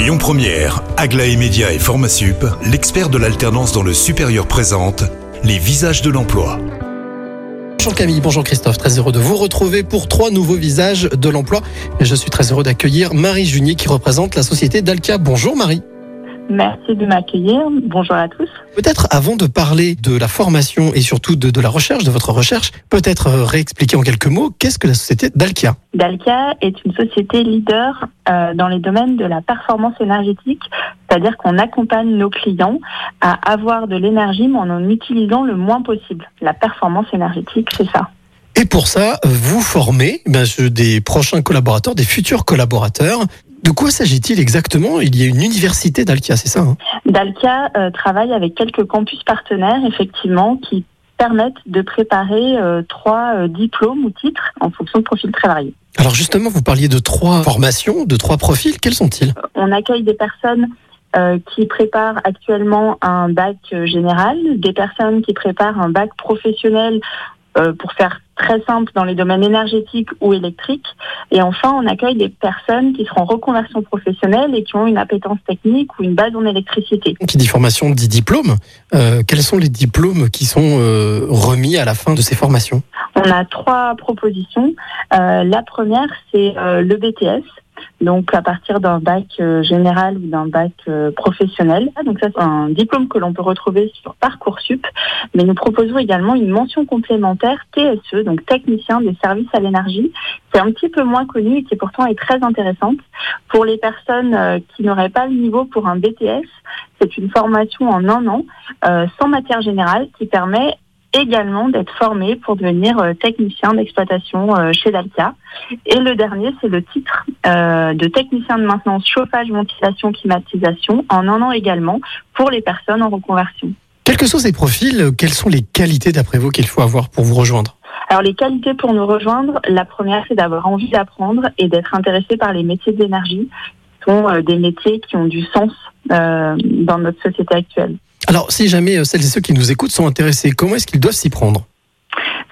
Lyon Première, Aglaé Média et Formasup, l'expert de l'alternance dans le supérieur présente les visages de l'emploi. Bonjour Camille, bonjour Christophe, très heureux de vous retrouver pour trois nouveaux visages de l'emploi. Je suis très heureux d'accueillir Marie Junier qui représente la société Dalca. Bonjour Marie. Merci de m'accueillir. Bonjour à tous. Peut-être avant de parler de la formation et surtout de, de la recherche, de votre recherche, peut-être euh, réexpliquer en quelques mots qu'est-ce que la société Dalkia? Dalca est une société leader euh, dans les domaines de la performance énergétique, c'est-à-dire qu'on accompagne nos clients à avoir de l'énergie mais en en utilisant le moins possible. La performance énergétique, c'est ça. Et pour ça, vous formez ben, je- des prochains collaborateurs, des futurs collaborateurs. De quoi s'agit-il exactement? Il y a une université Dalkia, c'est ça hein? Dalca euh, travaille avec quelques campus partenaires, effectivement, qui permettent de préparer euh, trois euh, diplômes ou titres en fonction de profils très variés. Alors justement, vous parliez de trois formations, de trois profils. Quels sont-ils? On accueille des personnes euh, qui préparent actuellement un bac général, des personnes qui préparent un bac professionnel euh, pour faire très simple dans les domaines énergétiques ou électriques. Et enfin, on accueille des personnes qui seront en reconversion professionnelle et qui ont une appétence technique ou une base en électricité. Qui dit formation dit diplôme. Euh, quels sont les diplômes qui sont euh, remis à la fin de ces formations? On a trois propositions. Euh, la première, c'est euh, le BTS. Donc à partir d'un bac euh, général ou d'un bac euh, professionnel. Donc ça c'est un diplôme que l'on peut retrouver sur Parcoursup, mais nous proposons également une mention complémentaire TSE, donc technicien des services à l'énergie, qui est un petit peu moins connue et qui pourtant est très intéressante pour les personnes euh, qui n'auraient pas le niveau pour un BTS. C'est une formation en un an sans matière générale qui permet également d'être formé pour devenir euh, technicien d'exploitation euh, chez Dalca. Et le dernier, c'est le titre euh, de technicien de maintenance chauffage, ventilation, climatisation en un an également pour les personnes en reconversion. Quels que soient ces profils, quelles sont les qualités d'après vous qu'il faut avoir pour vous rejoindre? Alors les qualités pour nous rejoindre, la première, c'est d'avoir envie d'apprendre et d'être intéressé par les métiers de l'énergie, qui sont des métiers qui ont du sens euh, dans notre société actuelle. Alors, si jamais euh, celles et ceux qui nous écoutent sont intéressés, comment est-ce qu'ils doivent s'y prendre?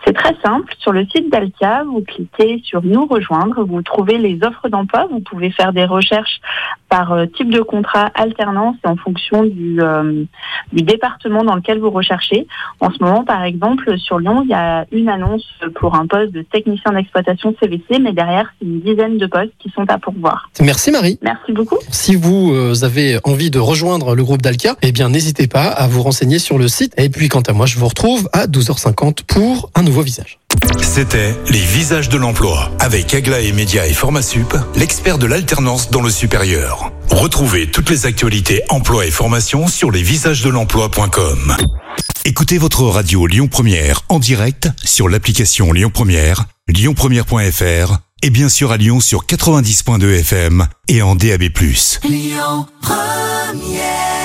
C'est très simple. Sur le site d'Alca, vous cliquez sur Nous rejoindre. Vous trouvez les offres d'emploi. Vous pouvez faire des recherches par euh, type de contrat, alternance et en fonction du, euh, du département dans lequel vous recherchez. En ce moment, par exemple, sur Lyon, il y a une annonce pour un poste de technicien d'exploitation CVC, mais derrière, c'est une dizaine de postes qui sont à pourvoir. Merci Marie. Merci beaucoup. Si vous euh, avez envie de rejoindre le groupe Dalkia, eh bien n'hésitez pas à vous renseigner sur le site. Et puis quant à moi, je vous retrouve à 12h50 pour un nouveau visage. C'était les visages de l'emploi avec Aglaé Média et Formasup, l'expert de l'alternance dans le supérieur. Retrouvez toutes les actualités emploi et formation sur lesvisagesdelemploi.com. Écoutez votre radio Lyon Première en direct sur l'application Lyon Première, lyonpremière.fr et bien sûr à Lyon sur 90.2 FM et en DAB+. Lyon Première